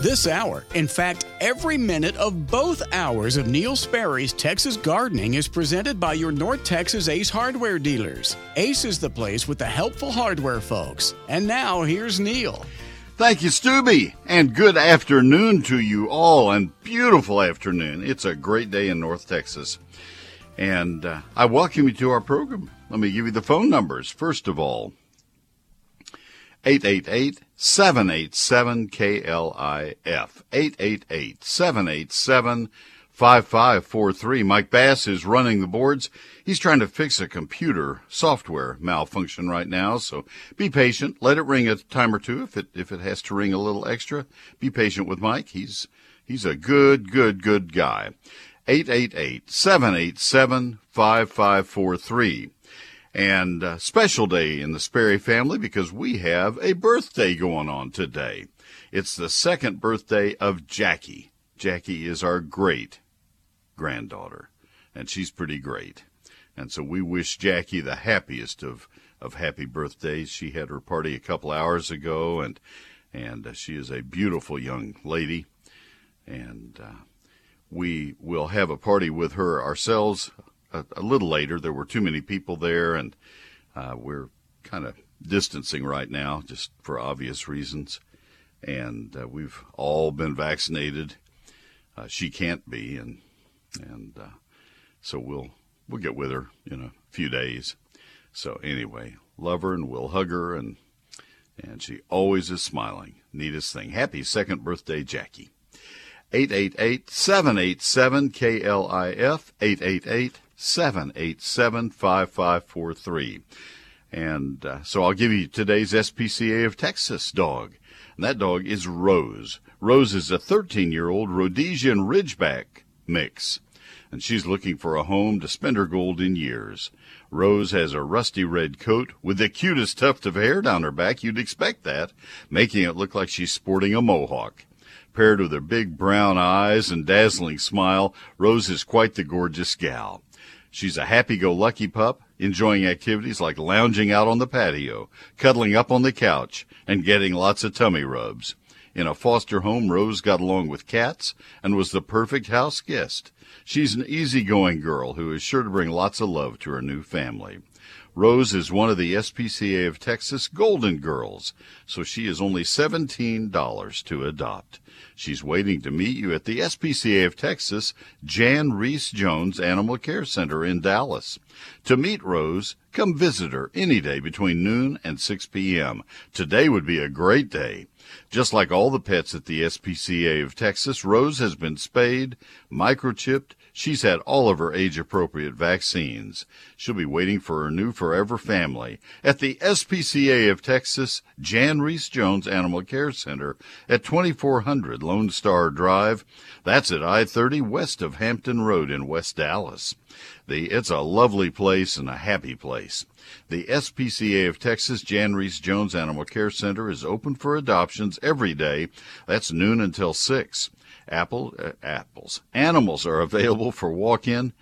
This hour, in fact, every minute of both hours of Neil Sperry's Texas Gardening is presented by your North Texas Ace hardware dealers. Ace is the place with the helpful hardware folks. And now, here's Neil. Thank you, Stubby, and good afternoon to you all, and beautiful afternoon. It's a great day in North Texas. And uh, I welcome you to our program. Let me give you the phone numbers. First of all, 888 787 KLIF. 888 787 5543. Mike Bass is running the boards. He's trying to fix a computer software malfunction right now, so be patient. Let it ring a time or two if it if it has to ring a little extra. Be patient with Mike. He's he's a good, good, good guy. 888 787 5543 and uh, special day in the Sperry family because we have a birthday going on today. It's the second birthday of Jackie. Jackie is our great granddaughter, and she's pretty great. And so we wish Jackie the happiest of, of happy birthdays. She had her party a couple hours ago, and and uh, she is a beautiful young lady. And uh, we will have a party with her ourselves a, a little later. There were too many people there, and uh, we're kind of distancing right now, just for obvious reasons. And uh, we've all been vaccinated. Uh, she can't be, and and uh, so we'll we'll get with her in a few days. So anyway, love her and we'll hug her, and and she always is smiling. Neatest thing. Happy second birthday, Jackie. 888 787 KLIF 888 787 5543. And uh, so I'll give you today's SPCA of Texas dog. And that dog is Rose. Rose is a 13 year old Rhodesian Ridgeback mix. And she's looking for a home to spend her golden years. Rose has a rusty red coat with the cutest tuft of hair down her back. You'd expect that, making it look like she's sporting a mohawk. Paired with her big brown eyes and dazzling smile, Rose is quite the gorgeous gal. She's a happy-go-lucky pup, enjoying activities like lounging out on the patio, cuddling up on the couch, and getting lots of tummy rubs. In a foster home, Rose got along with cats and was the perfect house guest. She's an easygoing girl who is sure to bring lots of love to her new family. Rose is one of the SPCA of Texas Golden Girls, so she is only $17 to adopt. She's waiting to meet you at the SPCA of Texas Jan Rees Jones Animal Care Center in Dallas. To meet Rose, come visit her any day between noon and 6 p.m. Today would be a great day. Just like all the pets at the SPCA of Texas, Rose has been spayed, microchipped, She's had all of her age appropriate vaccines. She'll be waiting for her new forever family at the SPCA of Texas Jan Rees Jones Animal Care Center at 2400 Lone Star Drive. That's at I 30 west of Hampton Road in West Dallas. The, it's a lovely place and a happy place. The SPCA of Texas Jan Rees Jones Animal Care Center is open for adoptions every day. That's noon until 6. Apple, uh, apples. Animals are available for walk-in.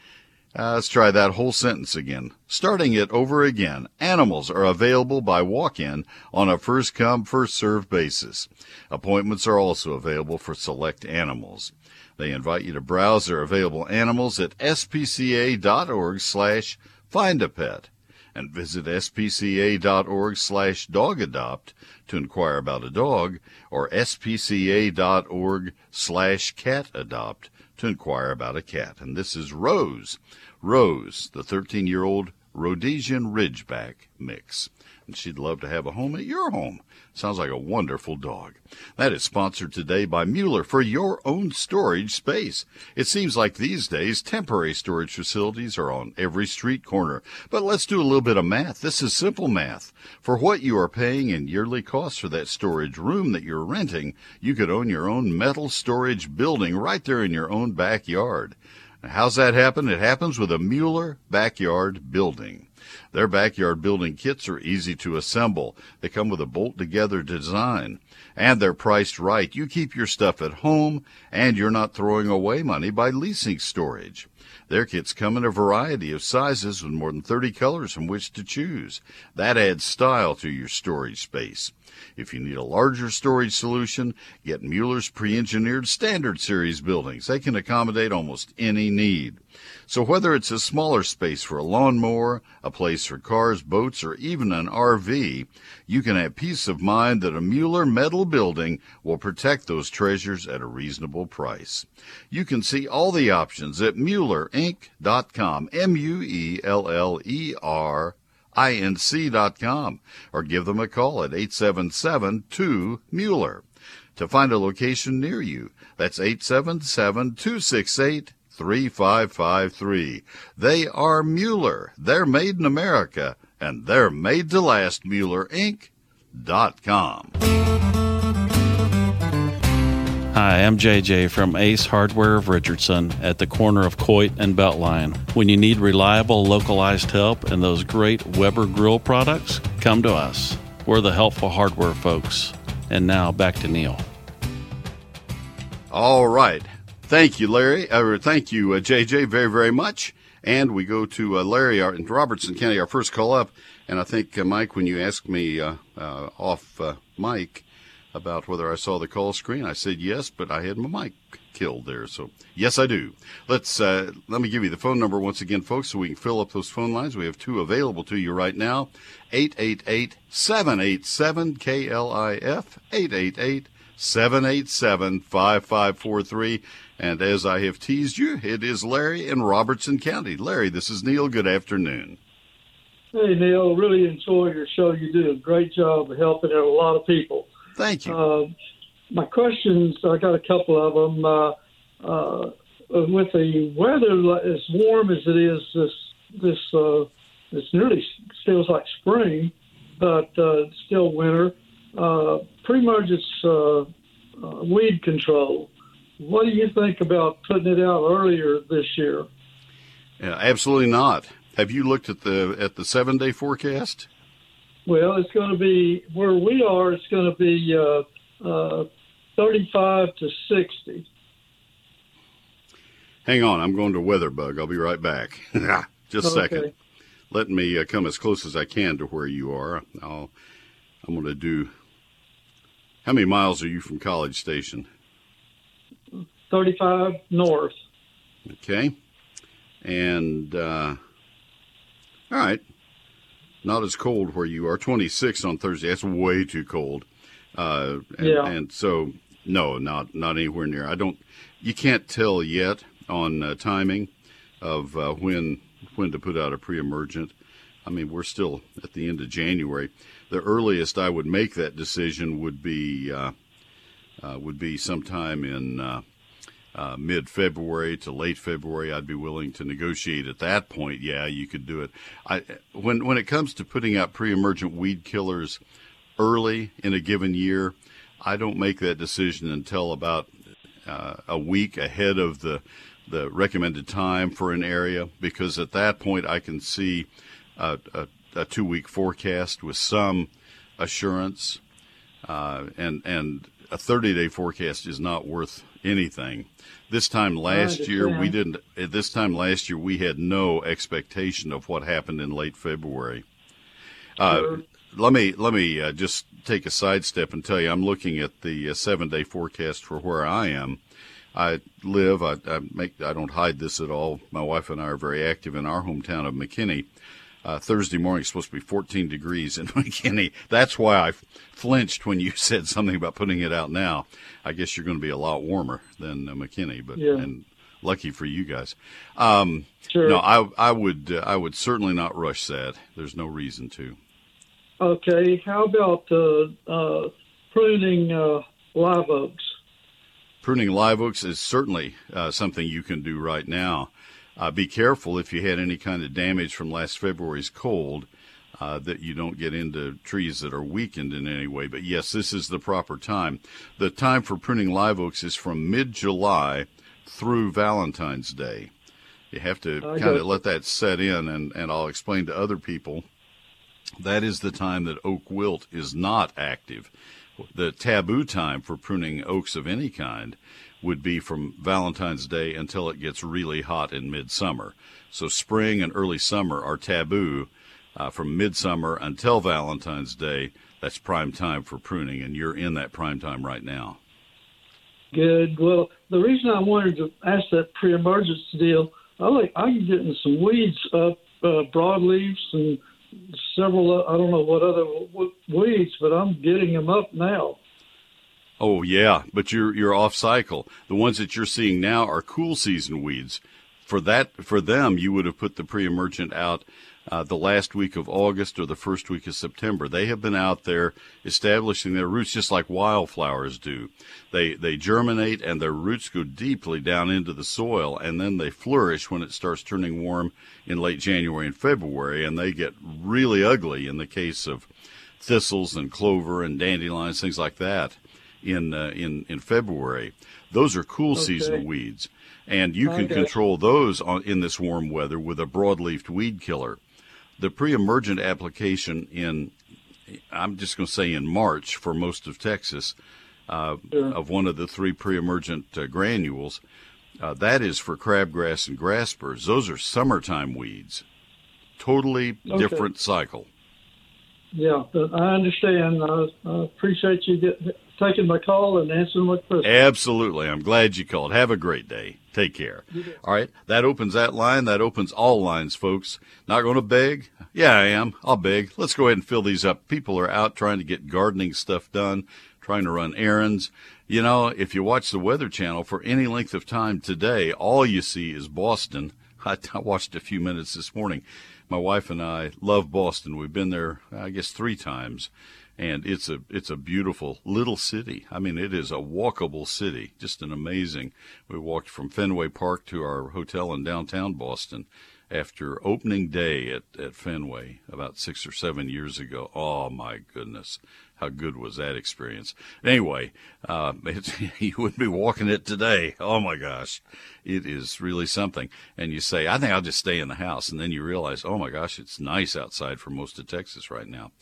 Uh, let's try that whole sentence again. Starting it over again. Animals are available by walk-in on a first come, first served basis. Appointments are also available for select animals. They invite you to browse their available animals at spca.org slash find a pet and visit spca.org slash dogadopt to inquire about a dog or spca.org slash catadopt to inquire about a cat. And this is Rose. Rose, the 13 year old Rhodesian Ridgeback mix. And she'd love to have a home at your home. Sounds like a wonderful dog. That is sponsored today by Mueller for your own storage space. It seems like these days temporary storage facilities are on every street corner. But let's do a little bit of math. This is simple math. For what you are paying in yearly costs for that storage room that you're renting, you could own your own metal storage building right there in your own backyard. How's that happen? It happens with a Mueller backyard building. Their backyard building kits are easy to assemble. They come with a bolt together design and they're priced right. You keep your stuff at home and you're not throwing away money by leasing storage. Their kits come in a variety of sizes with more than 30 colors from which to choose. That adds style to your storage space. If you need a larger storage solution, get Mueller's pre-engineered standard series buildings. They can accommodate almost any need. So whether it's a smaller space for a lawnmower, a place for cars, boats, or even an RV, you can have peace of mind that a Mueller metal building will protect those treasures at a reasonable price. You can see all the options at MuellerInc.com, M-U-E-L-L-E-R inc.com or give them a call at 877 2 Mueller to find a location near you. That's 877 268 3553. They are Mueller. They're made in America and they're made to last. MuellerInc.com. Hi, I'm JJ from Ace Hardware of Richardson at the corner of Coit and Beltline. When you need reliable, localized help and those great Weber grill products, come to us. We're the helpful hardware folks. And now back to Neil. All right. Thank you, Larry. Uh, thank you, uh, JJ, very, very much. And we go to uh, Larry in Robertson County, our first call up. And I think, uh, Mike, when you asked me uh, uh, off Mike, about whether I saw the call screen. I said yes, but I had my mic killed there. So yes, I do. Let's uh, let me give you the phone number once again, folks, so we can fill up those phone lines. We have two available to you right now: 888-787-KLIF, 888-787-5543. And as I have teased you, it is Larry in Robertson County. Larry, this is Neil. Good afternoon. Hey, Neil. Really enjoy your show. You do a great job of helping out a lot of people. Thank you. Uh, my questions, I got a couple of them. Uh, uh, with the weather as warm as it is this this uh, it nearly feels like spring, but uh, still winter. Uh, pretty much it's uh, uh, weed control. What do you think about putting it out earlier this year? Yeah, absolutely not. Have you looked at the at the seven day forecast? Well, it's going to be where we are. It's going to be uh, uh, 35 to 60. Hang on, I'm going to WeatherBug. I'll be right back. Just a okay. second. Let me uh, come as close as I can to where you are. I'll, I'm going to do. How many miles are you from College Station? 35 north. Okay. And, uh, all right not as cold where you are. 26 on Thursday. That's way too cold. Uh, and, yeah. and so, no, not not anywhere near. I don't. You can't tell yet on uh, timing of uh, when when to put out a pre-emergent. I mean, we're still at the end of January. The earliest I would make that decision would be uh, uh, would be sometime in uh, mid February to late February, I'd be willing to negotiate at that point. Yeah, you could do it. I, when when it comes to putting out pre-emergent weed killers early in a given year, I don't make that decision until about uh, a week ahead of the the recommended time for an area because at that point I can see a, a, a two week forecast with some assurance, uh, and and a 30 day forecast is not worth anything. This time last year, we didn't. At this time last year, we had no expectation of what happened in late February. Uh, sure. Let me let me uh, just take a sidestep and tell you, I'm looking at the uh, seven day forecast for where I am. I live. I, I make. I don't hide this at all. My wife and I are very active in our hometown of McKinney, uh, Thursday morning is supposed to be 14 degrees in McKinney. That's why I flinched when you said something about putting it out now. I guess you're going to be a lot warmer than uh, McKinney, but yeah. and lucky for you guys. Um, sure. No, I I would uh, I would certainly not rush that. There's no reason to. Okay. How about uh, uh, pruning uh, live oaks? Pruning live oaks is certainly something you can do right now. Uh, be careful if you had any kind of damage from last February's cold uh, that you don't get into trees that are weakened in any way. But yes, this is the proper time. The time for pruning live oaks is from mid July through Valentine's Day. You have to kind of let that set in, and, and I'll explain to other people. That is the time that oak wilt is not active. The taboo time for pruning oaks of any kind would be from Valentine's Day until it gets really hot in midsummer. So spring and early summer are taboo. Uh, from midsummer until Valentine's Day, that's prime time for pruning, and you're in that prime time right now. Good. Well, the reason I wanted to ask that pre-emergence deal, I like I'm getting some weeds up, uh, broadleaves and several. Uh, I don't know what other weeds, but I'm getting them up now. Oh yeah, but you're you're off cycle. The ones that you're seeing now are cool season weeds. For that, for them, you would have put the pre-emergent out uh, the last week of August or the first week of September. They have been out there establishing their roots just like wildflowers do. They they germinate and their roots go deeply down into the soil, and then they flourish when it starts turning warm in late January and February, and they get really ugly in the case of thistles and clover and dandelions, things like that in uh, in in February. Those are cool Okay. season weeds, and you can Okay. control those on, in this warm weather with a broadleafed weed killer. The pre-emergent application in I'm just going to say in March for most of Texas uh, Sure. of one of the three pre-emergent uh, granules. Uh, that is for crabgrass and grassburrs. Those are summertime weeds. Totally Okay. different cycle. Yeah, but I understand. I, I appreciate you get, taking my call and answering my question. Absolutely. I'm glad you called. Have a great day. Take care. All right. That opens that line. That opens all lines, folks. Not going to beg? Yeah, I am. I'll beg. Let's go ahead and fill these up. People are out trying to get gardening stuff done, trying to run errands. You know, if you watch the Weather Channel for any length of time today, all you see is Boston. I, I watched a few minutes this morning. My wife and I love Boston. We've been there, I guess, three times and it's a it's a beautiful little city. I mean, it is a walkable city, just an amazing. We walked from Fenway Park to our hotel in downtown Boston after opening day at, at Fenway about six or seven years ago. Oh my goodness, how good was that experience? Anyway, uh, you wouldn't be walking it today. Oh my gosh, it is really something. And you say, I think I'll just stay in the house, and then you realize, oh my gosh, it's nice outside for most of Texas right now.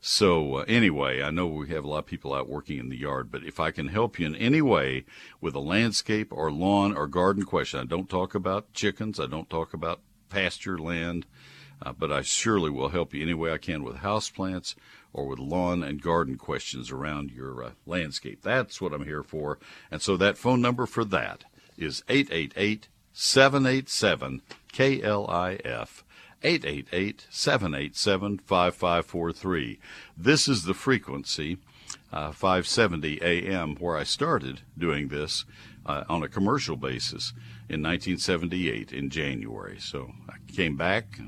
So uh, anyway, I know we have a lot of people out working in the yard, but if I can help you in any way with a landscape or lawn or garden question, I don't talk about chickens, I don't talk about pasture land, uh, but I surely will help you any way I can with houseplants or with lawn and garden questions around your uh, landscape. That's what I'm here for. And so that phone number for that is 888 787 KLIF. 888-787-5543. This is the frequency, uh, 570 AM, where I started doing this uh, on a commercial basis in 1978 in January. So I came back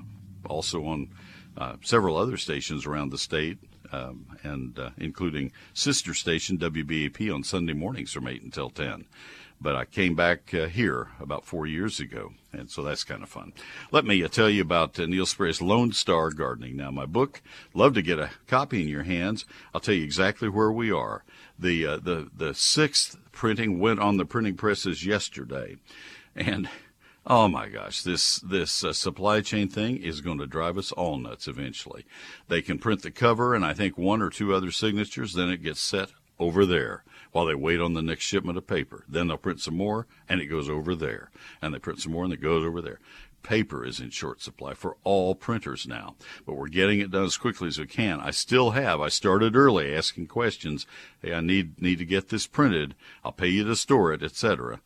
also on uh, several other stations around the state, um, and uh, including sister station WBAP on Sunday mornings from 8 until 10 but I came back uh, here about four years ago, and so that's kind of fun. Let me uh, tell you about uh, Neil Sperry's Lone Star Gardening. Now, my book, love to get a copy in your hands. I'll tell you exactly where we are. The uh, the the sixth printing went on the printing presses yesterday, and oh my gosh, this this uh, supply chain thing is going to drive us all nuts eventually. They can print the cover and I think one or two other signatures, then it gets set over there while they wait on the next shipment of paper. Then they'll print some more and it goes over there. And they print some more and it goes over there. Paper is in short supply for all printers now, but we're getting it done as quickly as we can. I still have. I started early asking questions. Hey, I need need to get this printed. I'll pay you to store it, etc.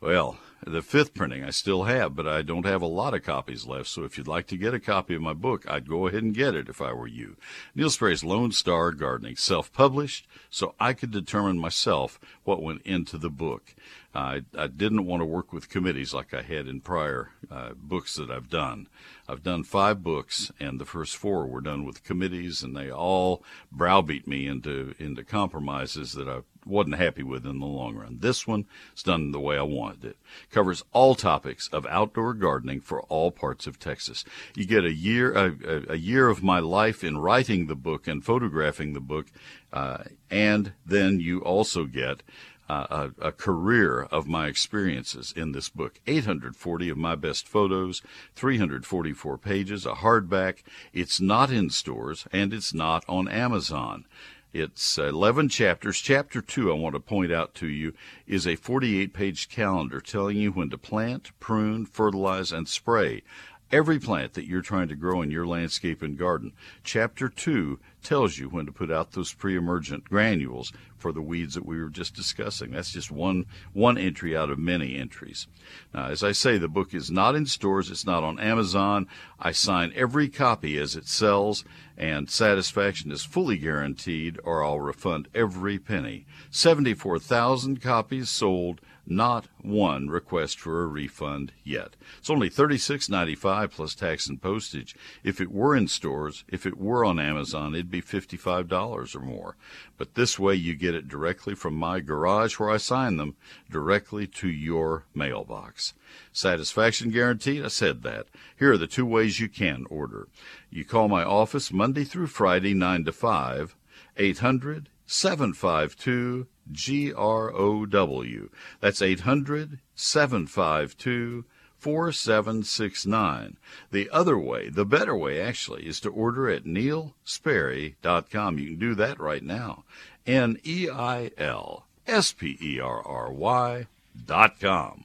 Well, the fifth printing I still have, but I don't have a lot of copies left. So if you'd like to get a copy of my book, I'd go ahead and get it if I were you. Neil Sperry's Lone Star Gardening, self-published, so I could determine myself what went into the book. I, I didn't want to work with committees like I had in prior uh, books that I've done. I've done five books, and the first four were done with committees, and they all browbeat me into into compromises that I wasn't happy with in the long run. This one is done the way I wanted it. Covers all topics of outdoor gardening for all parts of Texas. You get a year a, a, year of my life in writing the book and photographing the book, uh, and then you also get a, a, career of my experiences in this book. 840 of my best photos, 344 pages, a hardback. It's not in stores and it's not on Amazon. It's 11 chapters. Chapter 2, I want to point out to you, is a 48 page calendar telling you when to plant, prune, fertilize, and spray every plant that you're trying to grow in your landscape and garden. Chapter 2 tells you when to put out those pre-emergent granules for the weeds that we were just discussing. That's just one one entry out of many entries. Now, as I say, the book is not in stores, it's not on Amazon. I sign every copy as it sells, and satisfaction is fully guaranteed or I'll refund every penny. 74,000 copies sold not one request for a refund yet. It's only $36.95 plus tax and postage. If it were in stores, if it were on Amazon, it'd be $55 or more. But this way you get it directly from my garage where I sign them directly to your mailbox. Satisfaction guaranteed? I said that. Here are the two ways you can order. You call my office Monday through Friday 9 to 5, 800 752 G R O W. That's 800 752 4769. The other way, the better way actually, is to order at neilsperry.com. You can do that right now. N E I L S P E R R Y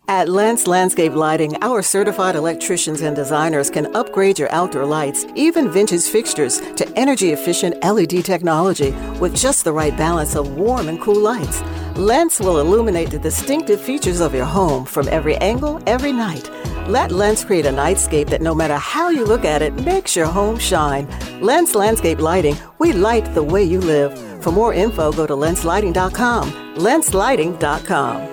at Lentz Landscape Lighting, our certified electricians and designers can upgrade your outdoor lights, even vintage fixtures, to energy efficient LED technology with just the right balance of warm and cool lights. Lentz will illuminate the distinctive features of your home from every angle, every night. Let Lentz create a nightscape that no matter how you look at it makes your home shine. Lentz Landscape Lighting, we light the way you live. For more info, go to lentzlighting.com. lentzlighting.com.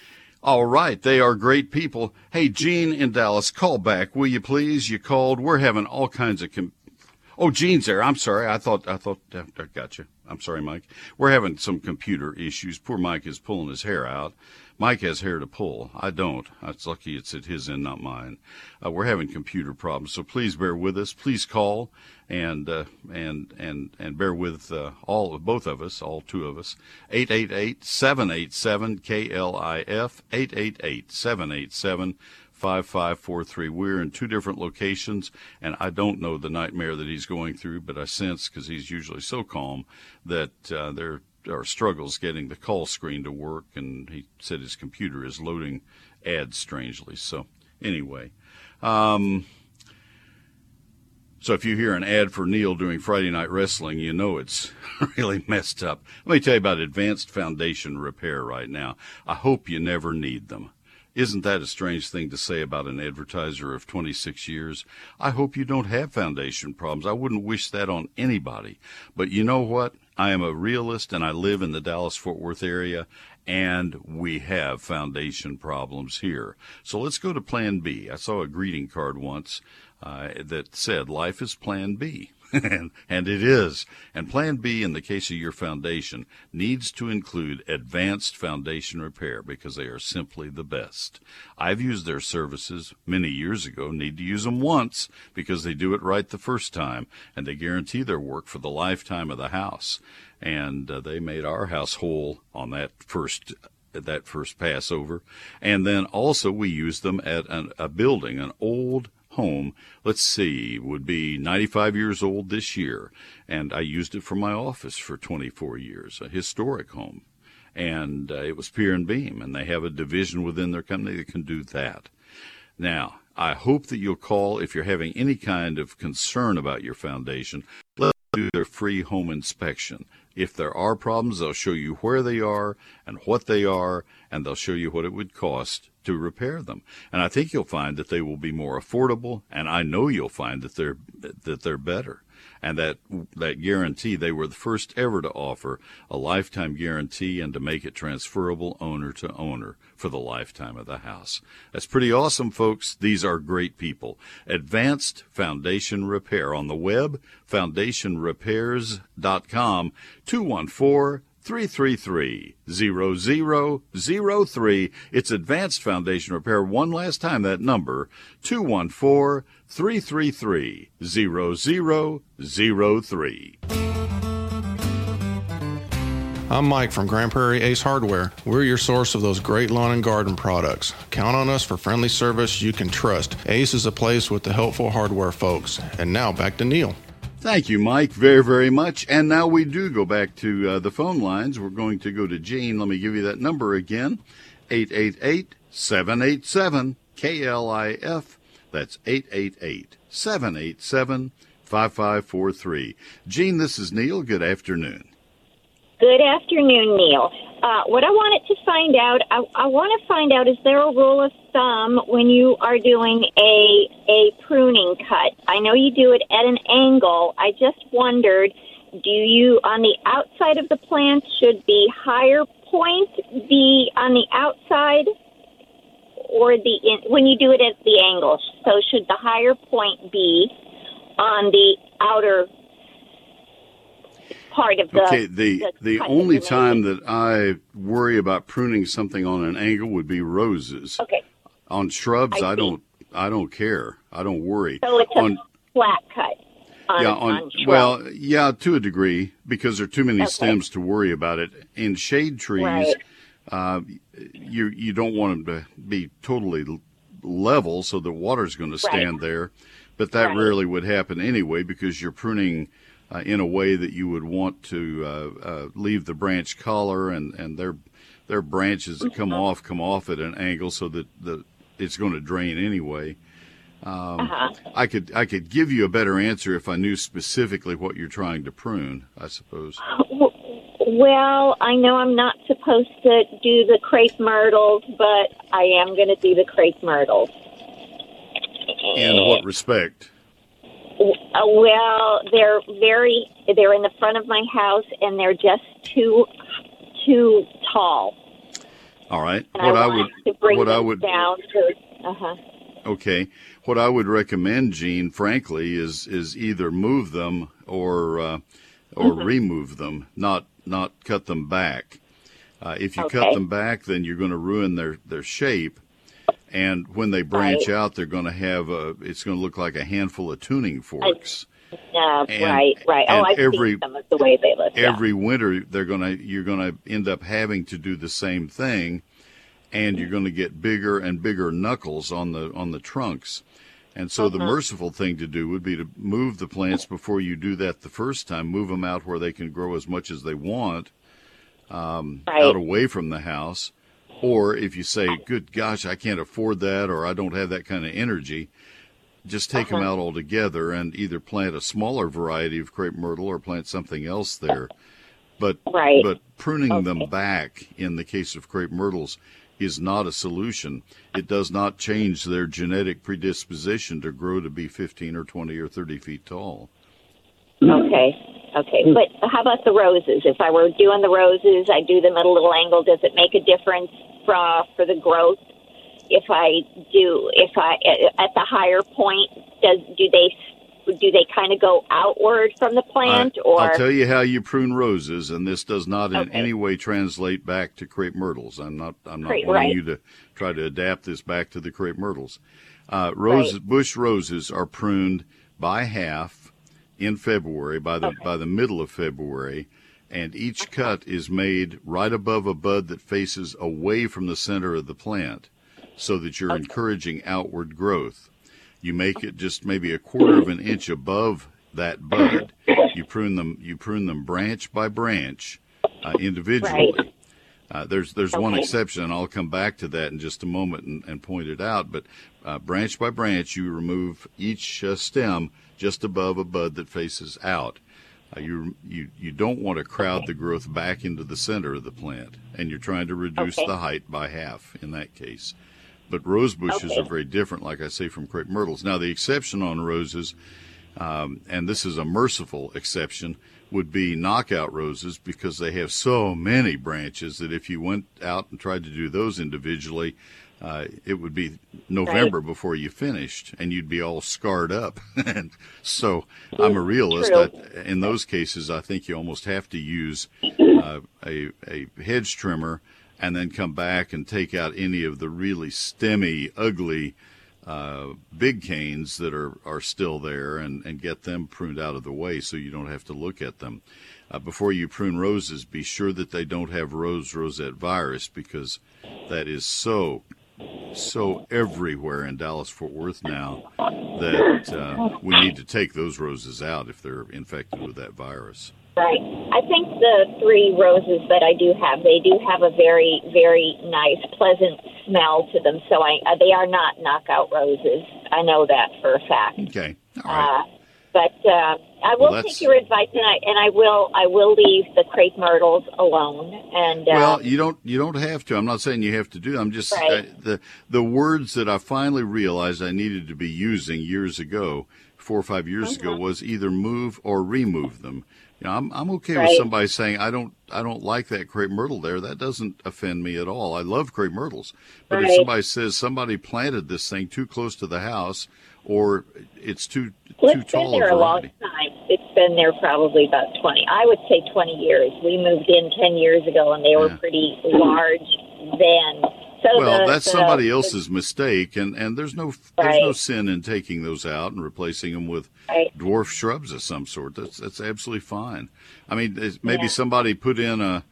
All right, they are great people. Hey, Gene in Dallas, call back, will you please? You called. We're having all kinds of. Com- oh, Gene's there. I'm sorry. I thought I thought I got you. I'm sorry, Mike. We're having some computer issues. Poor Mike is pulling his hair out. Mike has hair to pull. I don't. It's lucky it's at his end, not mine. Uh, we're having computer problems, so please bear with us. Please call and uh, and and and bear with uh, all of both of us, all two of us. 888-787-KLIF 888-787-5543. We're in two different locations, and I don't know the nightmare that he's going through, but I sense because he's usually so calm that uh, there are struggles getting the call screen to work, and he said his computer is loading ads strangely. So anyway. Um, so if you hear an ad for Neil doing Friday Night Wrestling, you know it's really messed up. Let me tell you about advanced foundation repair right now. I hope you never need them. Isn't that a strange thing to say about an advertiser of 26 years? I hope you don't have foundation problems. I wouldn't wish that on anybody. But you know what? I am a realist and I live in the Dallas Fort Worth area and we have foundation problems here. So let's go to Plan B. I saw a greeting card once uh, that said, Life is Plan B. and, and it is. And Plan B, in the case of your foundation, needs to include advanced foundation repair because they are simply the best. I've used their services many years ago, need to use them once because they do it right the first time, and they guarantee their work for the lifetime of the house. And uh, they made our house whole on that first that first Passover. And then also we used them at an, a building, an old home, let's see, would be 95 years old this year. And I used it for my office for 24 years, a historic home. And uh, it was Pier and Beam, and they have a division within their company that can do that. Now, I hope that you'll call if you're having any kind of concern about your foundation. Let them do their free home inspection. If there are problems, they'll show you where they are and what they are, and they'll show you what it would cost to repair them. And I think you'll find that they will be more affordable, and I know you'll find that they're that they're better. And that that guarantee they were the first ever to offer a lifetime guarantee and to make it transferable owner to owner for the lifetime of the house. That's pretty awesome, folks. These are great people. Advanced Foundation Repair on the web, foundationrepairs.com, 214 333 0003. It's Advanced Foundation Repair. One last time, that number 214 333 0003. I'm Mike from Grand Prairie Ace Hardware. We're your source of those great lawn and garden products. Count on us for friendly service you can trust. Ace is a place with the helpful hardware folks. And now back to Neil. Thank you, Mike, very, very much. And now we do go back to uh, the phone lines. We're going to go to Gene. Let me give you that number again 888 787 KLIF. That's 888 787 5543. Gene, this is Neil. Good afternoon. Good afternoon, Neil. Uh, what I wanted to find out, I, I want to find out, is there a rule of thumb when you are doing a a pruning cut? I know you do it at an angle. I just wondered, do you on the outside of the plant should the higher point be on the outside, or the in, when you do it at the angle? So should the higher point be on the outer part of the. Okay, the the, the only time that I worry about pruning something on an angle would be roses. Okay. On shrubs, I, I don't I don't care. I don't worry. So it's on, a flat cut. On, yeah, on, on well, yeah, to a degree because there are too many okay. stems to worry about it. In shade trees, right. uh, you you don't want them to be totally level so the water's going to stand right. there, but that right. rarely would happen anyway because you're pruning uh, in a way that you would want to uh, uh, leave the branch collar and, and their their branches that come off come off at an angle so that the it's going to drain anyway. Um, uh-huh. I could I could give you a better answer if I knew specifically what you're trying to prune. I suppose. Well, I know I'm not supposed to do the crepe myrtles, but I am going to do the crepe myrtles. In what respect? Uh, well, they're very they're in the front of my house and they're just too too tall. All right. And what I, I would what I would down to uh-huh. Okay. What I would recommend, Gene, frankly, is is either move them or uh, or mm-hmm. remove them, not not cut them back. Uh, if you okay. cut them back, then you're going to ruin their their shape and when they branch right. out, they're going to have a. It's going to look like a handful of tuning forks. Yeah, and, right, right. Oh, I've every, seen some of the way they look. Every yeah. winter, they're going to. You're going to end up having to do the same thing, and you're going to get bigger and bigger knuckles on the on the trunks. And so the mm-hmm. merciful thing to do would be to move the plants before you do that the first time. Move them out where they can grow as much as they want, um, right. out away from the house or if you say, good gosh, I can't afford that or I don't have that kind of energy, just take uh-huh. them out altogether and either plant a smaller variety of crepe myrtle or plant something else there. But right. but pruning okay. them back in the case of crepe myrtles is not a solution. It does not change their genetic predisposition to grow to be 15 or 20 or 30 feet tall. Okay. Okay, but how about the roses? If I were doing the roses, I do them at a little angle. Does it make a difference for for the growth? If I do, if I at the higher point, does do they do they kind of go outward from the plant, I, or I'll tell you how you prune roses, and this does not in okay. any way translate back to crepe myrtles. I'm not I'm not wanting right. you to try to adapt this back to the crepe myrtles. Uh, roses, right. bush roses are pruned by half in February by the okay. by the middle of February, and each cut is made right above a bud that faces away from the center of the plant, so that you're okay. encouraging outward growth. You make it just maybe a quarter of an inch above that bud. You prune them. You prune them branch by branch, uh, individually. Right. Uh, there's there's okay. one exception, and I'll come back to that in just a moment and, and point it out. But uh, branch by branch, you remove each uh, stem just above a bud that faces out. Uh, you, you, you don't want to crowd the growth back into the center of the plant, and you're trying to reduce okay. the height by half in that case. But rose bushes okay. are very different, like I say, from crepe myrtles. Now, the exception on roses um, and this is a merciful exception, would be knockout roses because they have so many branches that if you went out and tried to do those individually, uh, it would be November right. before you finished, and you'd be all scarred up. and so, I'm a realist. I, in those cases, I think you almost have to use uh, a a hedge trimmer, and then come back and take out any of the really stemmy, ugly uh, big canes that are, are still there and, and get them pruned out of the way so you don't have to look at them. Uh, before you prune roses, be sure that they don't have rose rosette virus because that is so, so everywhere in Dallas Fort Worth now that uh, we need to take those roses out if they're infected with that virus. Right. I think the three roses that I do have, they do have a very, very nice, pleasant smell to them. So I, uh, they are not knockout roses. I know that for a fact. Okay. All right. Uh, but uh, I will well, take your advice, and I and I will I will leave the crepe myrtles alone. And uh, well, you don't you don't have to. I'm not saying you have to do. I'm just right. I, the the words that I finally realized I needed to be using years ago, four or five years ago, uh-huh. was either move or remove them. You know, I'm I'm okay right. with somebody saying I don't I don't like that crepe myrtle there. That doesn't offend me at all. I love crepe myrtles. But right. if somebody says somebody planted this thing too close to the house or it's too well, too tall. It's been there a long time. It's been there probably about twenty. I would say twenty years. We moved in ten years ago, and they were yeah. pretty large then. So well, the, that's the, somebody else's mistake, and, and there's no there's no sin in taking those out and replacing them with right. dwarf shrubs of some sort. That's that's absolutely fine. I mean, maybe yeah. somebody put in a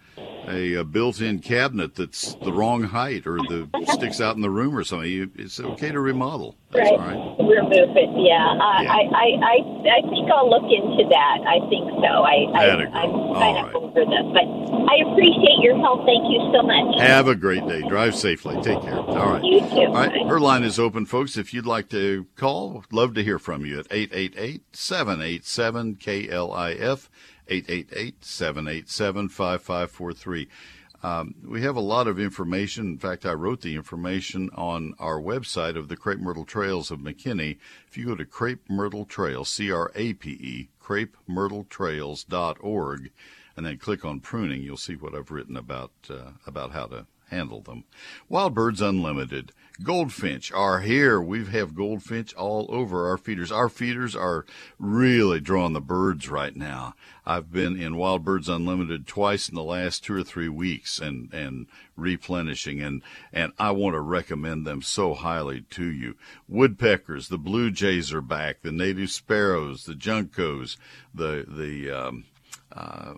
a, a, built-in cabinet that's the wrong height or the sticks out in the room or something, you, it's okay to remodel. That's right. all right. Remove it. Yeah. Uh, yeah. I, I, I, I think I'll look into that. I think so. I, I, I'm kind of over this, but I appreciate your help. Thank you so much. Have a great day. Drive safely. Take care. All right. You too. All right. Her line is open, folks. If you'd like to call, love to hear from you at 888 787 KLIF. 888-787-5543. Um, we have a lot of information. In fact, I wrote the information on our website of the Crepe Myrtle Trails of McKinney. If you go to Crepe Myrtle Trail, C R A P E Crepe Myrtle Trails, C-R-A-P-E, crepemyrtletrails.org, and then click on pruning, you'll see what I've written about uh, about how to handle them. Wild Birds Unlimited. Goldfinch are here. We have goldfinch all over our feeders. Our feeders are really drawing the birds right now. I've been in Wild Birds Unlimited twice in the last two or three weeks and, and replenishing and, and I want to recommend them so highly to you. Woodpeckers, the blue jays are back, the native sparrows, the juncos, the, the, um, uh,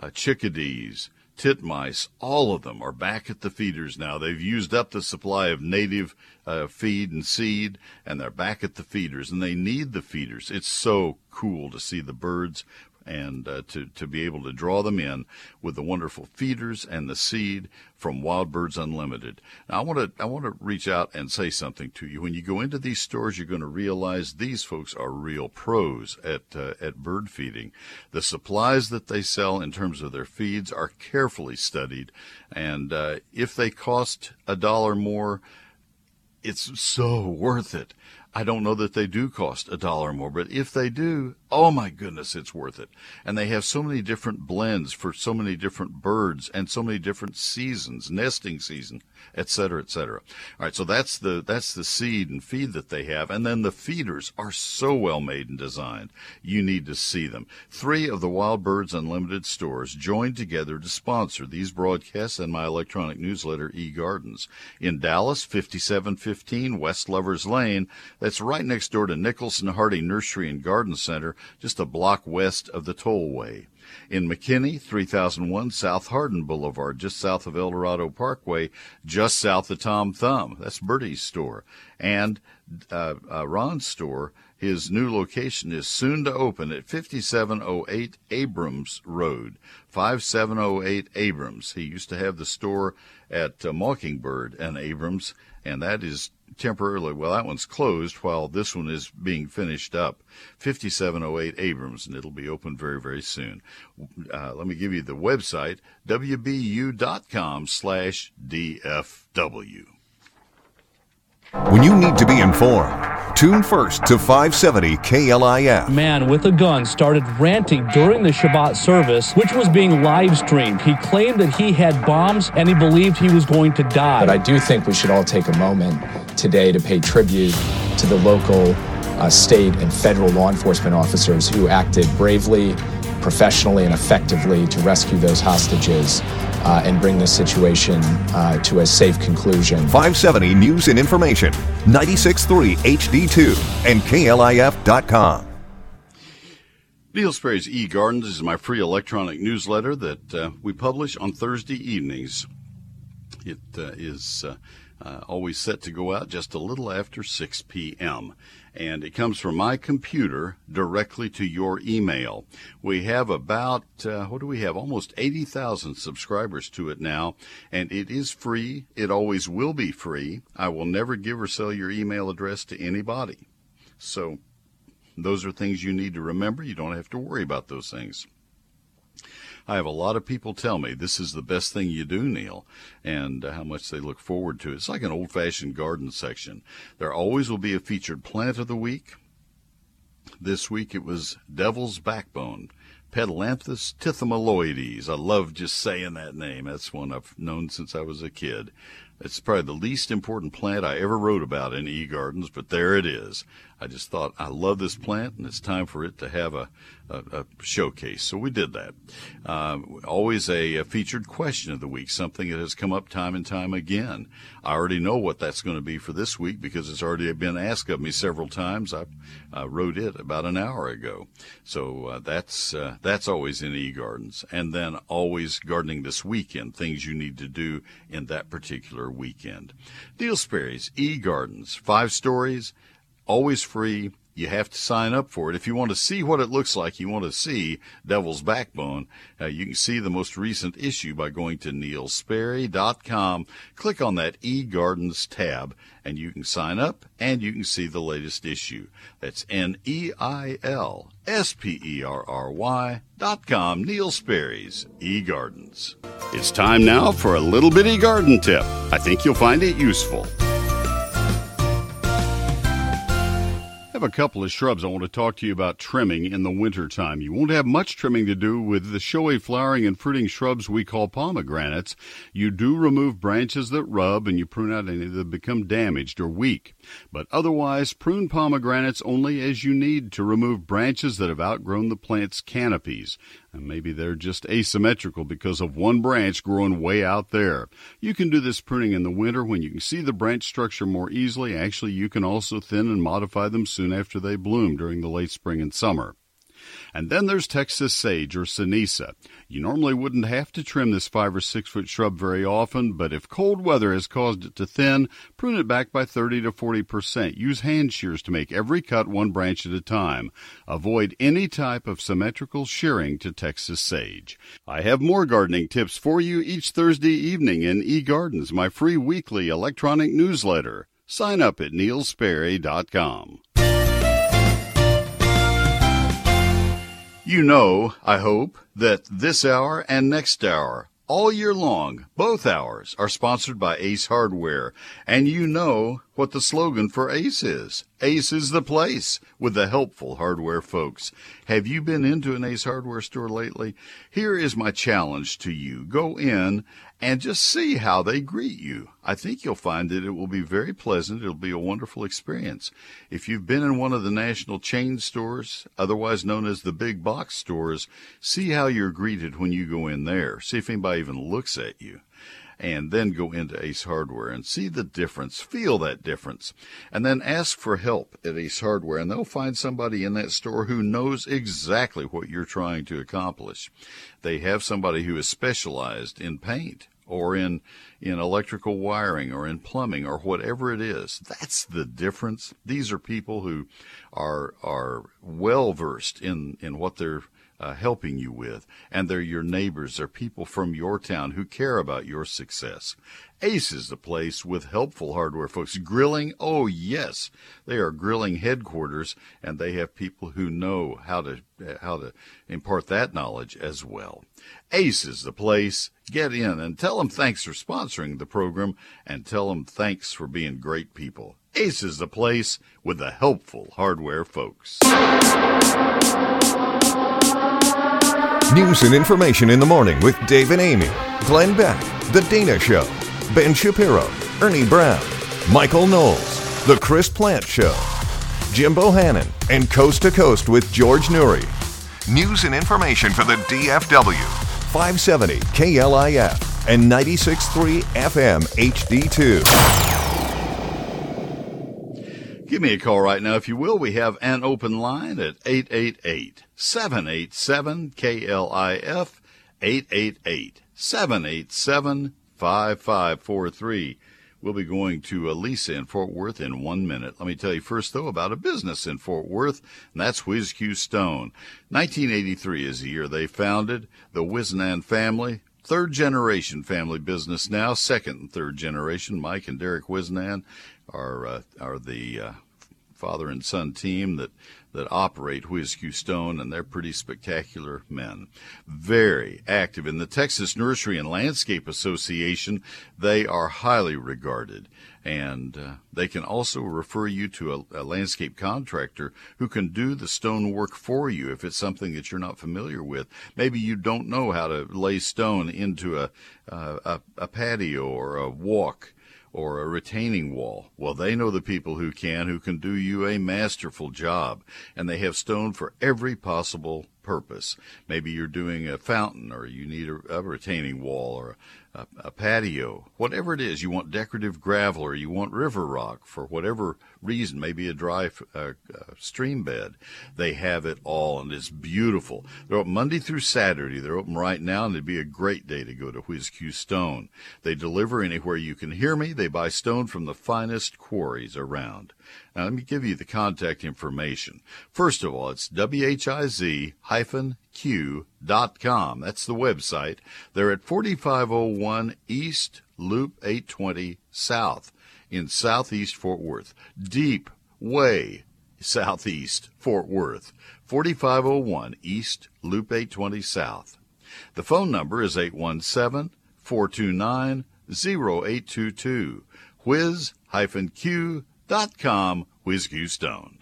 uh, chickadees, titmice, all of them are back at the feeders now. They've used up the supply of native uh, feed and seed, and they're back at the feeders, and they need the feeders. It's so cool to see the birds and uh, to, to be able to draw them in with the wonderful feeders and the seed from Wild Birds Unlimited. Now, I want to I want to reach out and say something to you. When you go into these stores, you're going to realize these folks are real pros at uh, at bird feeding. The supplies that they sell in terms of their feeds are carefully studied, and uh, if they cost a dollar more, it's so worth it. I don't know that they do cost a dollar more, but if they do, oh my goodness, it's worth it. And they have so many different blends for so many different birds and so many different seasons, nesting season, et cetera, et cetera. All right. So that's the, that's the seed and feed that they have. And then the feeders are so well made and designed. You need to see them. Three of the Wild Birds Unlimited stores joined together to sponsor these broadcasts and my electronic newsletter, eGardens. In Dallas, 5715 West Lovers Lane. That's right next door to Nicholson Hardie Nursery and Garden Center just a block west of the tollway. In McKinney, 3001 South Hardin Boulevard, just south of El Dorado Parkway, just south of Tom Thumb. That's Bertie's store. And uh, uh, Ron's store, his new location is soon to open at 5708 Abrams Road. 5708 Abrams. He used to have the store at uh, Mockingbird and Abrams, and that is temporarily. Well, that one's closed while this one is being finished up. 5708 Abrams, and it'll be open very, very soon. Uh, let me give you the website, wbu.com slash DFW. When you need to be informed, tune first to 570 KLIF. Man with a gun started ranting during the Shabbat service, which was being live streamed. He claimed that he had bombs and he believed he was going to die. But I do think we should all take a moment today to pay tribute to the local, uh, state, and federal law enforcement officers who acted bravely, professionally, and effectively to rescue those hostages uh, and bring this situation uh, to a safe conclusion. 570 News and Information, 96.3 HD2, and KLIF.com. Neil Sperry's E Gardens is my free electronic newsletter that uh, we publish on Thursday evenings. It uh, is uh, always set to go out just a little after 6 p.m. And it comes from my computer directly to your email. We have about, uh, what do we have? Almost 80,000 subscribers to it now. And it is free. It always will be free. I will never give or sell your email address to anybody. So those are things you need to remember. You don't have to worry about those things. I have a lot of people tell me this is the best thing you do, Neil, and uh, how much they look forward to it. It's like an old fashioned garden section. There always will be a featured plant of the week. This week it was Devil's Backbone. Pedilanthus tithymaloides. I love just saying that name. That's one I've known since I was a kid. It's probably the least important plant I ever wrote about in e-gardens, but there it is. I just thought I love this plant, and it's time for it to have a, a, a showcase. So we did that. Uh, always a, a, featured question of the week, something that has come up time and time again. I already know what that's going to be for this week because it's already been asked of me several times. I uh, wrote it about an hour ago. So uh, that's uh, that's always in e-gardens, and then always gardening this weekend. Things you need to do in that particular weekend. Neil Sperry's e-gardens, five stories always free. You have to sign up for it. If you want to see what it looks like, you want to see Devil's Backbone, uh, you can see the most recent issue by going to neilsperry.com. Click on that eGardens tab, and you can sign up and you can see the latest issue. That's N-E-I-L-S-P-E-R-R-Y dot com, Neil Sperry's eGardens. It's time now for a little bitty garden tip. I think you'll find it useful. Have a couple of shrubs I want to talk to you about trimming in the wintertime. You won't have much trimming to do with the showy flowering and fruiting shrubs we call pomegranates. You do remove branches that rub and you prune out any that become damaged or weak. But otherwise, prune pomegranates only as you need to remove branches that have outgrown the plant's canopies. And maybe they're just asymmetrical because of one branch growing way out there. You can do this pruning in the winter when you can see the branch structure more easily. Actually, you can also thin and modify them soon after they bloom during the late spring and summer. And then there's Texas sage or Ceniza. You normally wouldn't have to trim this five or six foot shrub very often, but if cold weather has caused it to thin, prune it back by 30 to 40 percent. Use hand shears to make every cut one branch at a time. Avoid any type of symmetrical shearing to Texas sage. I have more gardening tips for you each Thursday evening in eGardens, my free weekly electronic newsletter. Sign up at neilsperry.com. You know, I hope, that this hour and next hour, all year long, both hours, are sponsored by Ace Hardware. And you know what the slogan for Ace is. Ace is the place with the helpful hardware folks. Have you been into an Ace hardware store lately? Here is my challenge to you. Go in and just see how they greet you. I think you'll find that it will be very pleasant. It'll be a wonderful experience. If you've been in one of the national chain stores, otherwise known as the big box stores, see how you're greeted when you go in there. See if anybody even looks at you. And then go into Ace Hardware and see the difference, feel that difference, and then ask for help at Ace Hardware, and they'll find somebody in that store who knows exactly what you're trying to accomplish. They have somebody who is specialized in paint or in in electrical wiring or in plumbing or whatever it is. That's the difference. These are people who are are well versed in in what they're uh, helping you with, and they're your neighbors. They're people from your town who care about your success. Ace is the place with helpful hardware folks. Grilling, oh yes, they are grilling headquarters, and they have people who know how to how to impart that knowledge as well. Ace is the place. Get in and tell them thanks for sponsoring the program, and tell them thanks for being great people. Ace is the place with the helpful hardware folks. News and information in the morning with Dave and Amy, Glenn Beck, The Dana Show, Ben Shapiro, Ernie Brown, Michael Knowles, The Chris Plante Show, Jim Bohannon, and Coast to Coast with George Noory. News and information for the DFW. 570 KLIF and 96.3 FM HD2. Give me a call right now if you will. We have an open line at 888 787 KLIF 888 787 5543. We'll be going to Lisa in Fort Worth in one minute. Let me tell you first, though, about a business in Fort Worth, and that's Whiz Q Stone. 1983 is the year they founded the Wisnan family. Third generation family business now, second and third generation. Mike and Derek Wisnan are uh, are the uh, father and son team that that operate Whiz-Q Stone, and they're pretty spectacular men. Very active in the Texas Nursery and Landscape Association. They are highly regarded, and uh, they can also refer you to a, a, landscape contractor who can do the stone work for you if it's something that you're not familiar with. Maybe you don't know how to lay stone into a, uh, a, a patio or a walk or a retaining wall. Well, they know the people who can, who can do you a masterful job, and they have stone for every possible purpose. Maybe you're doing a fountain, or you need a, a retaining wall, or a, a, patio, whatever it is. You want decorative gravel, or you want river rock for whatever reason, maybe a dry uh, uh, stream bed. They have it all, and it's beautiful. They're open Monday through Saturday. They're open right now, and it'd be a great day to go to Q Stone. They deliver anywhere you can hear me. They buy stone from the finest quarries around. Now, let me give you the contact information. First of all, it's WHIZ hyphen Q.com. That's the website. They're at 4501 East Loop 820 South in southeast Fort Worth. Deep, way southeast Fort Worth. 4501 East Loop 820 South. The phone number is 817 429 0822. Whiz-Q.com, Whiz-Q Stone.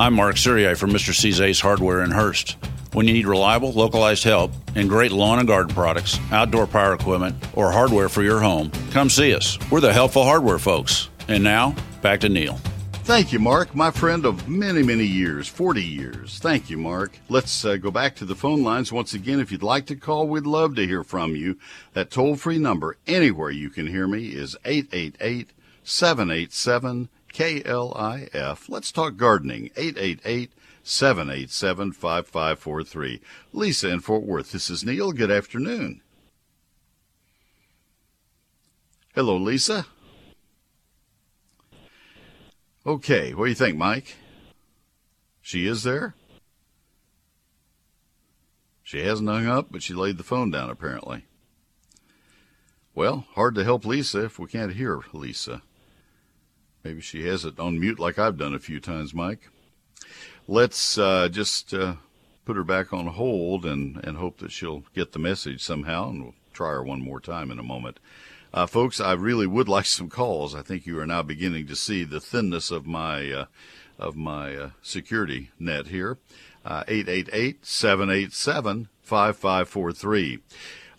I'm Mark Surier from Mr. C's Ace Hardware in Hurst. When you need reliable, localized help and great lawn and garden products, outdoor power equipment, or hardware for your home, come see us. We're the helpful hardware folks. And now, back to Neil. Thank you, Mark, my friend of many, many years, 40 years. Thank you, Mark. Let's uh, go back to the phone lines once again. If you'd like to call, we'd love to hear from you. That toll free number, anywhere you can hear me, is 888 787 KLIF. Let's talk gardening, 888 787 5543. Lisa in Fort Worth. This is Neil. Good afternoon. Hello, Lisa. Okay, what do you think, Mike? She is there? She hasn't hung up, but she laid the phone down apparently. Well, hard to help Lisa if we can't hear Lisa. Maybe she has it on mute like I've done a few times, Mike let's uh, just uh, put her back on hold and, and hope that she'll get the message somehow, and we'll try her one more time in a moment. Uh, folks, I really would like some calls. I think you are now beginning to see the thinness of my uh, of my uh, security net here. Uh, eight eight eight seven eight seven five five four three.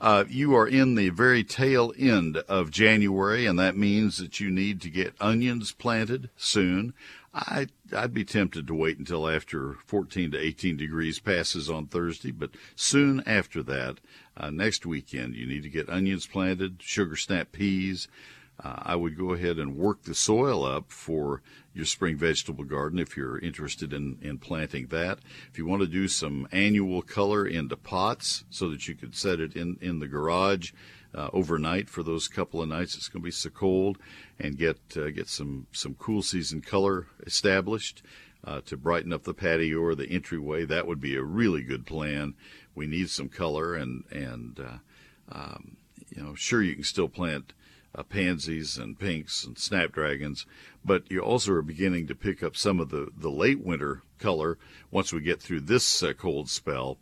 Uh, you are in the very tail end of January, and that means that you need to get onions planted soon. I I'd be tempted to wait until after 14 to 18 degrees passes on Thursday, but soon after that, uh, next weekend, you need to get onions planted, sugar snap peas, uh, I would go ahead and work the soil up for your spring vegetable garden if you're interested in, in planting that. If you want to do some annual color into pots so that you could set it in, in the garage uh, overnight for those couple of nights, it's going to be so cold, and get uh, get some, some cool season color established. Uh, to brighten up the patio or the entryway, that would be a really good plan. We need some color, and and uh, um, you know, sure you can still plant uh, pansies and pinks and snapdragons, but you also are beginning to pick up some of the, the late winter color once we get through this uh, cold spell.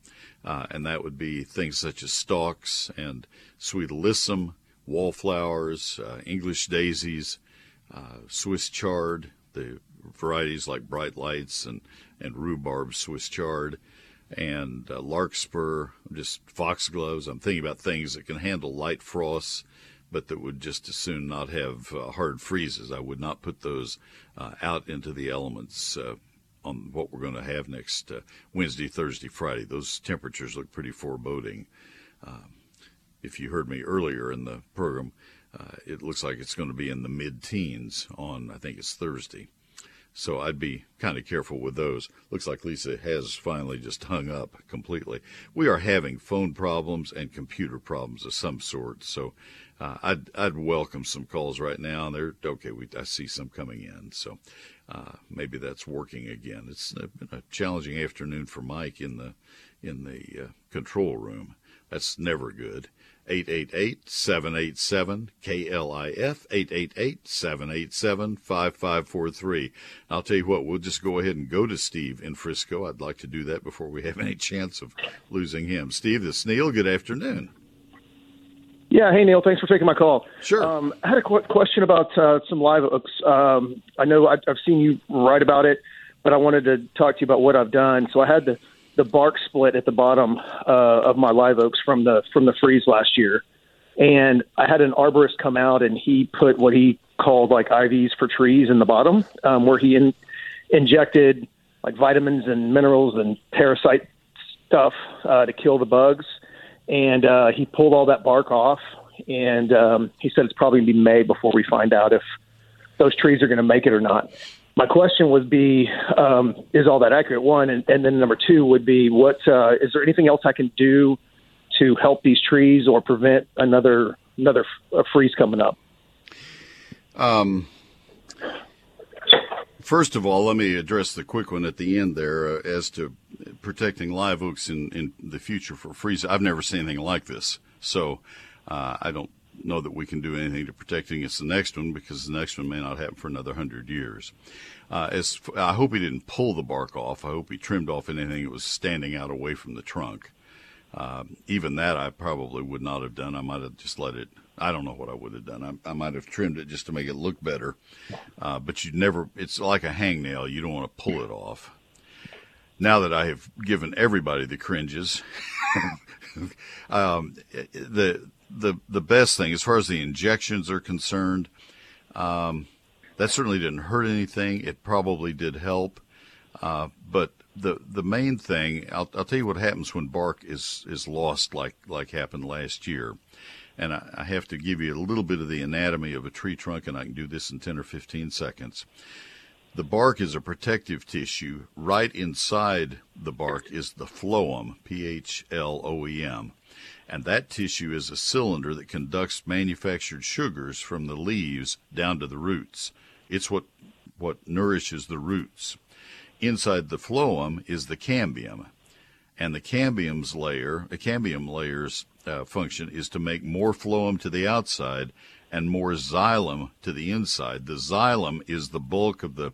Uh, and that would be things such as stalks and sweet alyssum, wallflowers, uh, English daisies, uh, Swiss chard, the varieties like bright lights and, and rhubarb Swiss chard and uh, larkspur, just foxgloves. I'm thinking about things that can handle light frosts but that would just as soon not have uh, hard freezes. I would not put those uh, out into the elements uh, on what we're going to have next uh, Wednesday, Thursday, Friday. Those temperatures look pretty foreboding. Um, if you heard me earlier in the program, uh, it looks like it's going to be in the mid teens on, I think it's Thursday. So I'd be kind of careful with those. Looks like Lisa has finally just hung up completely. We are having phone problems and computer problems of some sort. So uh, I'd I'd welcome some calls right now. They're okay. We I see some coming in. So uh, maybe that's working again. It's been a challenging afternoon for Mike in the in the uh, control room. That's never good. 888-787-KLIF, 888-787-5543. I'll tell you what, we'll just go ahead and go to Steve in Frisco. I'd like to do that before we have any chance of losing him. Steve, this Neil, good afternoon. Yeah, hey Neil, thanks for taking my call. Sure. Um, I had a qu- question about uh, some live oaks. Um, I know I've, I've seen you write about it, but I wanted to talk to you about what I've done. So I had the the bark split at the bottom uh, of my live oaks from the from the freeze last year, and I had an arborist come out and he put what he called like IVs for trees in the bottom, um, where he in, injected like vitamins and minerals and parasite stuff uh, to kill the bugs, and uh, he pulled all that bark off, and um, he said it's probably going to be May before we find out if those trees are going to make it or not my question would be, um, is all that accurate? One, and, and then number two would be, what uh, is there anything else I can do to help these trees or prevent another another freeze coming up? Um, first of all, let me address the quick one at the end there uh, as to protecting live oaks in, in the future for freeze. I've never seen anything like this, so uh, I don't know that we can do anything to protect against the next one because the next one may not happen for another hundred years. Uh, as I hope he didn't pull the bark off. I hope he trimmed off anything that was standing out away from the trunk. Uh, even that I probably would not have done. I might have just let it. I don't know what I would have done. I, I might have trimmed it just to make it look better. Uh, but you never. It's like a hangnail. You don't want to pull it off. Now that I have given everybody the cringes, um, the the the best thing as far as the injections are concerned. Um, that certainly didn't hurt anything. It probably did help, uh, but the the main thing I'll, I'll tell you what happens when bark is is lost like like happened last year, and I, I have to give you a little bit of the anatomy of a tree trunk, and I can do this in ten or fifteen seconds. The bark is a protective tissue. Right inside the bark is the phloem, P H L O E M and that tissue is a cylinder that conducts manufactured sugars from the leaves down to the roots. It's what what nourishes the roots. Inside the phloem is the cambium, and the cambium's layer, the cambium layer's uh, function is to make more phloem to the outside and more xylem to the inside. The xylem is the bulk of the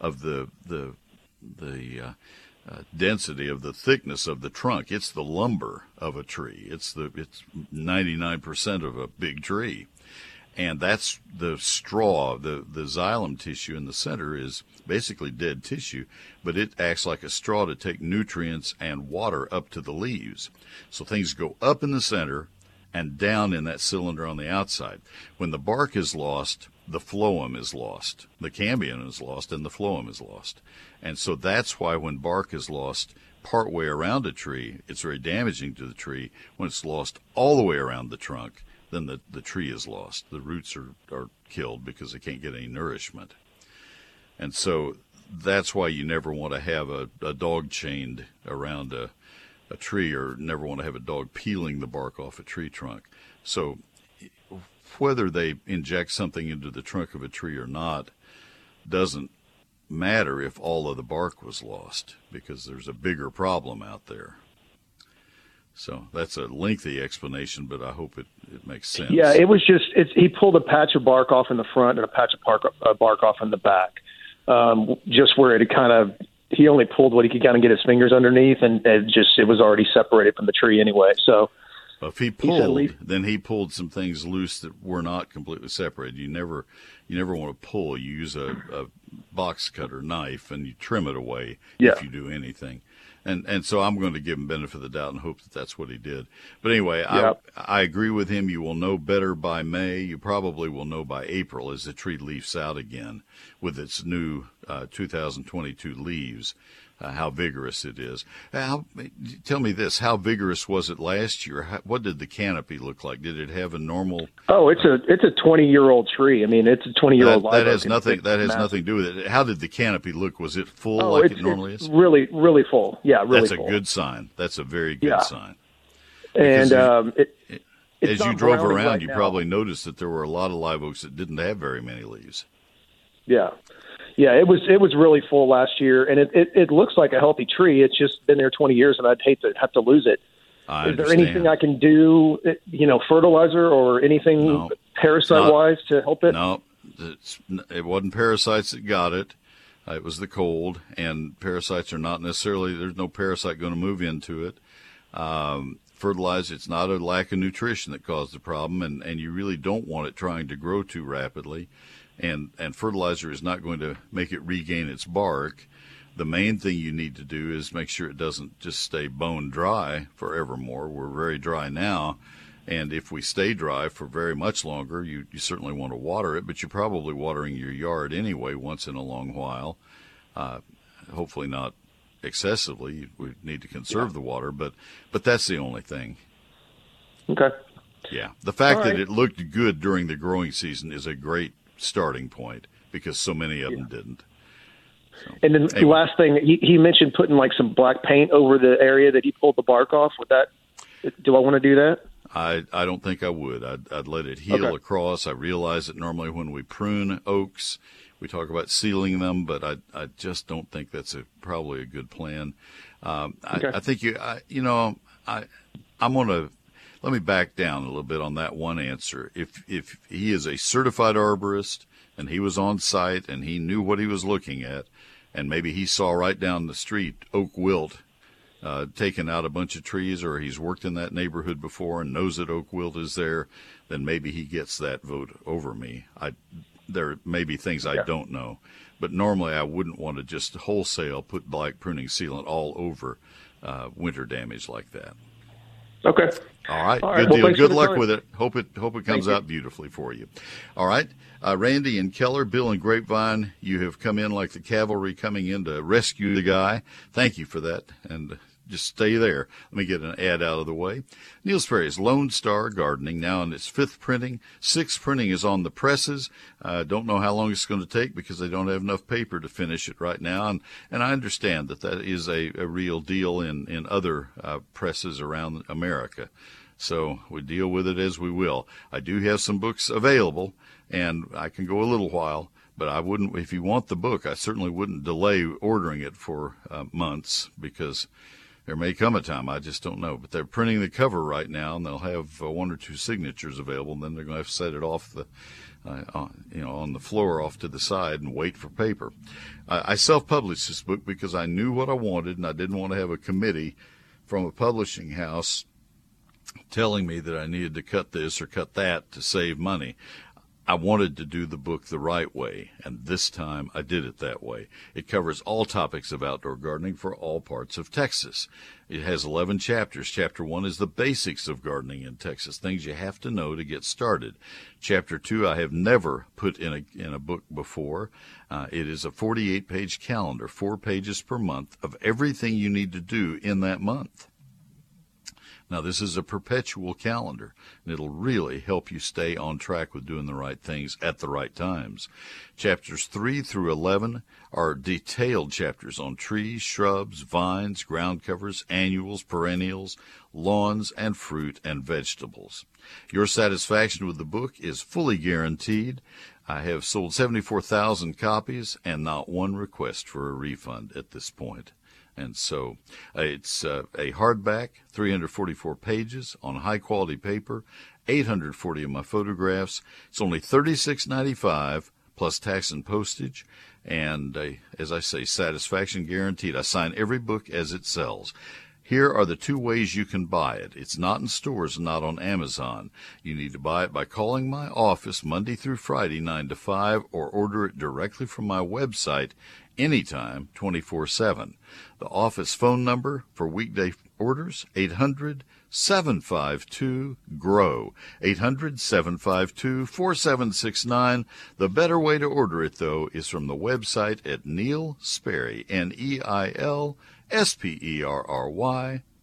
of the the the uh, uh, density of the thickness of the trunk. It's the lumber of a tree. It's the it's 99% of a big tree. And that's the straw, the, the xylem tissue in the center is basically dead tissue, but it acts like a straw to take nutrients and water up to the leaves. So things go up in the center and down in that cylinder on the outside. When the bark is lost, the phloem is lost. The cambium is lost and the phloem is lost. And so that's why when bark is lost partway around a tree, it's very damaging to the tree. When it's lost all the way around the trunk, then the, the tree is lost. The roots are, are killed because they can't get any nourishment. And so that's why you never want to have a, a dog chained around a, a tree or never want to have a dog peeling the bark off a tree trunk. So whether they inject something into the trunk of a tree or not doesn't matter if all of the bark was lost because there's a bigger problem out there. So that's a lengthy explanation, but I hope it, it makes sense. Yeah, it was just it's, he pulled a patch of bark off in the front and a patch of bark, uh, bark off in the back, um, just where it kind of he only pulled what he could kind of get his fingers underneath, and it just it was already separated from the tree anyway. So if he pulled, he then he pulled some things loose that were not completely separated. You never, you never want to pull. You use a, a box cutter knife and you trim it away yeah. if you do anything. And and so I'm going to give him benefit of the doubt and hope that that's what he did. But anyway, yep. I I agree with him. You will know better by May. You probably will know by April as the tree leaves out again with its new uh, 2022 leaves uh, how vigorous it is. How, tell me this: How vigorous was it last year? How, what did the canopy look like? Did it have a normal? Oh, it's a it's a twenty year old tree. I mean, it's a twenty year old. That, that has nothing. That has massive. nothing to do with it. How did the canopy look? Was it full oh, like it normally is? Really, really full. Yeah, really. That's a good sign. That's a very good yeah. sign. Because and you, um, it, as you drove around, right you now. probably noticed that there were a lot of live oaks that didn't have very many leaves. Yeah, yeah, it was it was really full last year, and it, it, it looks like a healthy tree. It's just been there 20 years, and I'd hate to have to lose it. I Is there anything I can do, you know, fertilizer or anything no, parasite wise to help it? No, it wasn't parasites that got it. It was the cold, and parasites are not necessarily. There's no parasite going to move into it. Um, fertilizer, it's not a lack of nutrition that caused the problem, and, and you really don't want it trying to grow too rapidly and and fertilizer is not going to make it regain its bark. The main thing you need to do is make sure it doesn't just stay bone dry forevermore. We're very dry now, and if we stay dry for very much longer, you, you certainly want to water it, but you're probably watering your yard anyway once in a long while. Uh, hopefully not excessively. We need to conserve yeah. the water, but but that's the only thing. Okay. Yeah, the fact right. that it looked good during the growing season is a great starting point because so many of yeah. them didn't. So, and then anyway. the last thing he, he mentioned putting like some black paint over the area that he pulled the bark off. Would that? Do I want to do that? I, I don't think I would. I'd, I'd let it heal okay. across. I realize that normally when we prune oaks, we talk about sealing them, but I, I just don't think that's a, probably a good plan. Um, okay. I, I think you, I, you know, I, I'm going to let me back down a little bit on that one answer. If if he is a certified arborist and he was on site and he knew what he was looking at, and maybe he saw right down the street oak wilt uh, taking out a bunch of trees, or he's worked in that neighborhood before and knows that oak wilt is there, then maybe he gets that vote over me. I there may be things I don't know, but normally I wouldn't want to just wholesale put black pruning sealant all over uh, winter damage like that. Okay. All right. All right. Good well, deal. Good luck time. with it. Hope it hope it comes Thank out you. beautifully for you. All right. Uh, Randy and Keller, Bill and Grapevine, you have come in like the cavalry coming in to rescue the guy. Thank you for that. And just stay there. Let me get an ad out of the way. Neil Sperry's Lone Star Gardening now in its fifth printing. Sixth printing is on the presses. I uh, don't know how long it's going to take because they don't have enough paper to finish it right now. And, and I understand that that is a, a real deal in, in other uh, presses around America. So we deal with it as we will. I do have some books available and I can go a little while but I wouldn't, if you want the book, I certainly wouldn't delay ordering it for uh, months because there may come a time, I just don't know. But they're printing the cover right now, and they'll have uh, one or two signatures available. And then they're going to have to set it off the, uh, on, you know, on the floor off to the side and wait for paper. I self-published this book because I knew what I wanted, and I didn't want to have a committee from a publishing house telling me that I needed to cut this or cut that to save money. I wanted to do the book the right way, and this time I did it that way. It covers all topics of outdoor gardening for all parts of Texas. It has 11 chapters. Chapter 1 is the basics of gardening in Texas, things you have to know to get started. Chapter 2 I have never put in a, in a book before. Uh, it is a 48 page calendar, four pages per month of everything you need to do in that month. Now, this is a perpetual calendar, and it'll really help you stay on track with doing the right things at the right times. Chapters 3 through 11 are detailed chapters on trees, shrubs, vines, ground covers, annuals, perennials, lawns, and fruit and vegetables. Your satisfaction with the book is fully guaranteed. I have sold 74,000 copies and not one request for a refund at this point. And so uh, it's uh, a hardback, 344 pages on high quality paper, 840 of my photographs. It's only 36.95 plus tax and postage. And uh, as I say, satisfaction guaranteed. I sign every book as it sells. Here are the two ways you can buy it. It's not in stores not on Amazon. You need to buy it by calling my office Monday through Friday, 9 to 5, or order it directly from my website anytime, 24 7. The office phone number for weekday orders, 800 752 GROW. 800 752 4769. The better way to order it, though, is from the website at Neil Sperry, N E I L S P E R R Y.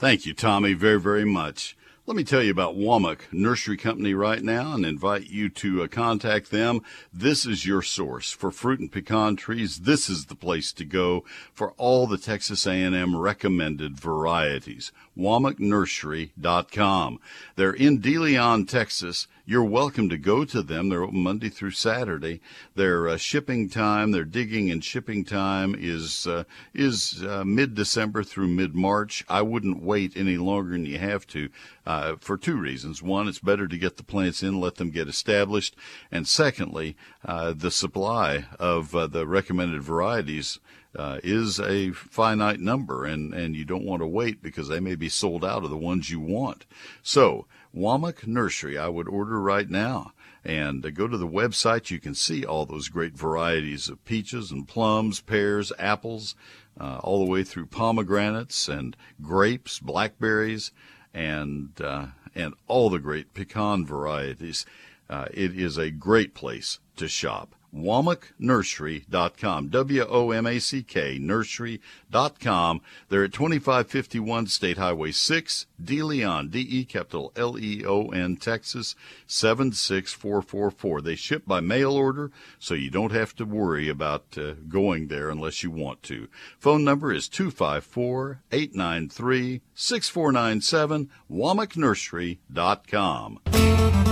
Thank you, Tommy, very, very much. Let me tell you about Womack Nursery Company right now and invite you to uh, contact them. This is your source for fruit and pecan trees. This is the place to go for all the Texas A&M recommended varieties. WomackNursery.com. They're in DeLeon, Texas. You're welcome to go to them. They're open Monday through Saturday. Their uh, shipping time, their digging and shipping time is uh, is uh, mid December through mid March. I wouldn't wait any longer than you have to uh, for two reasons. One, it's better to get the plants in, let them get established, and secondly, uh, the supply of uh, the recommended varieties uh, is a finite number, and, and you don't want to wait because they may be sold out of the ones you want. So, Womack Nursery, I would order right now. And uh, go to the website. You can see all those great varieties of peaches and plums, pears, apples, uh, all the way through pomegranates and grapes, blackberries, and uh, and all the great pecan varieties. Uh, it is a great place to shop. WomackNursery.com. W O M A C K Nursery.com. They're at 2551 State Highway 6, De Leon, D E capital L E O N, Texas 76444. They ship by mail order, so you don't have to worry about uh, going there unless you want to. Phone number is 254 893 6497. WomackNursery.com.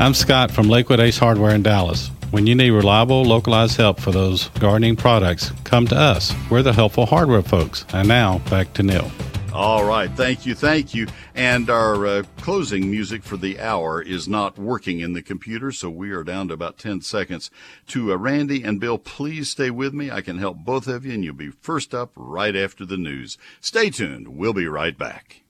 I'm Scott from Lakewood Ace Hardware in Dallas. When you need reliable, localized help for those gardening products, come to us. We're the helpful hardware folks. And now, back to Neil. All right. Thank you. Thank you. And our uh, closing music for the hour is not working in the computer, so we are down to about 10 seconds. To uh, Randy and Bill, please stay with me. I can help both of you, and you'll be first up right after the news. Stay tuned. We'll be right back.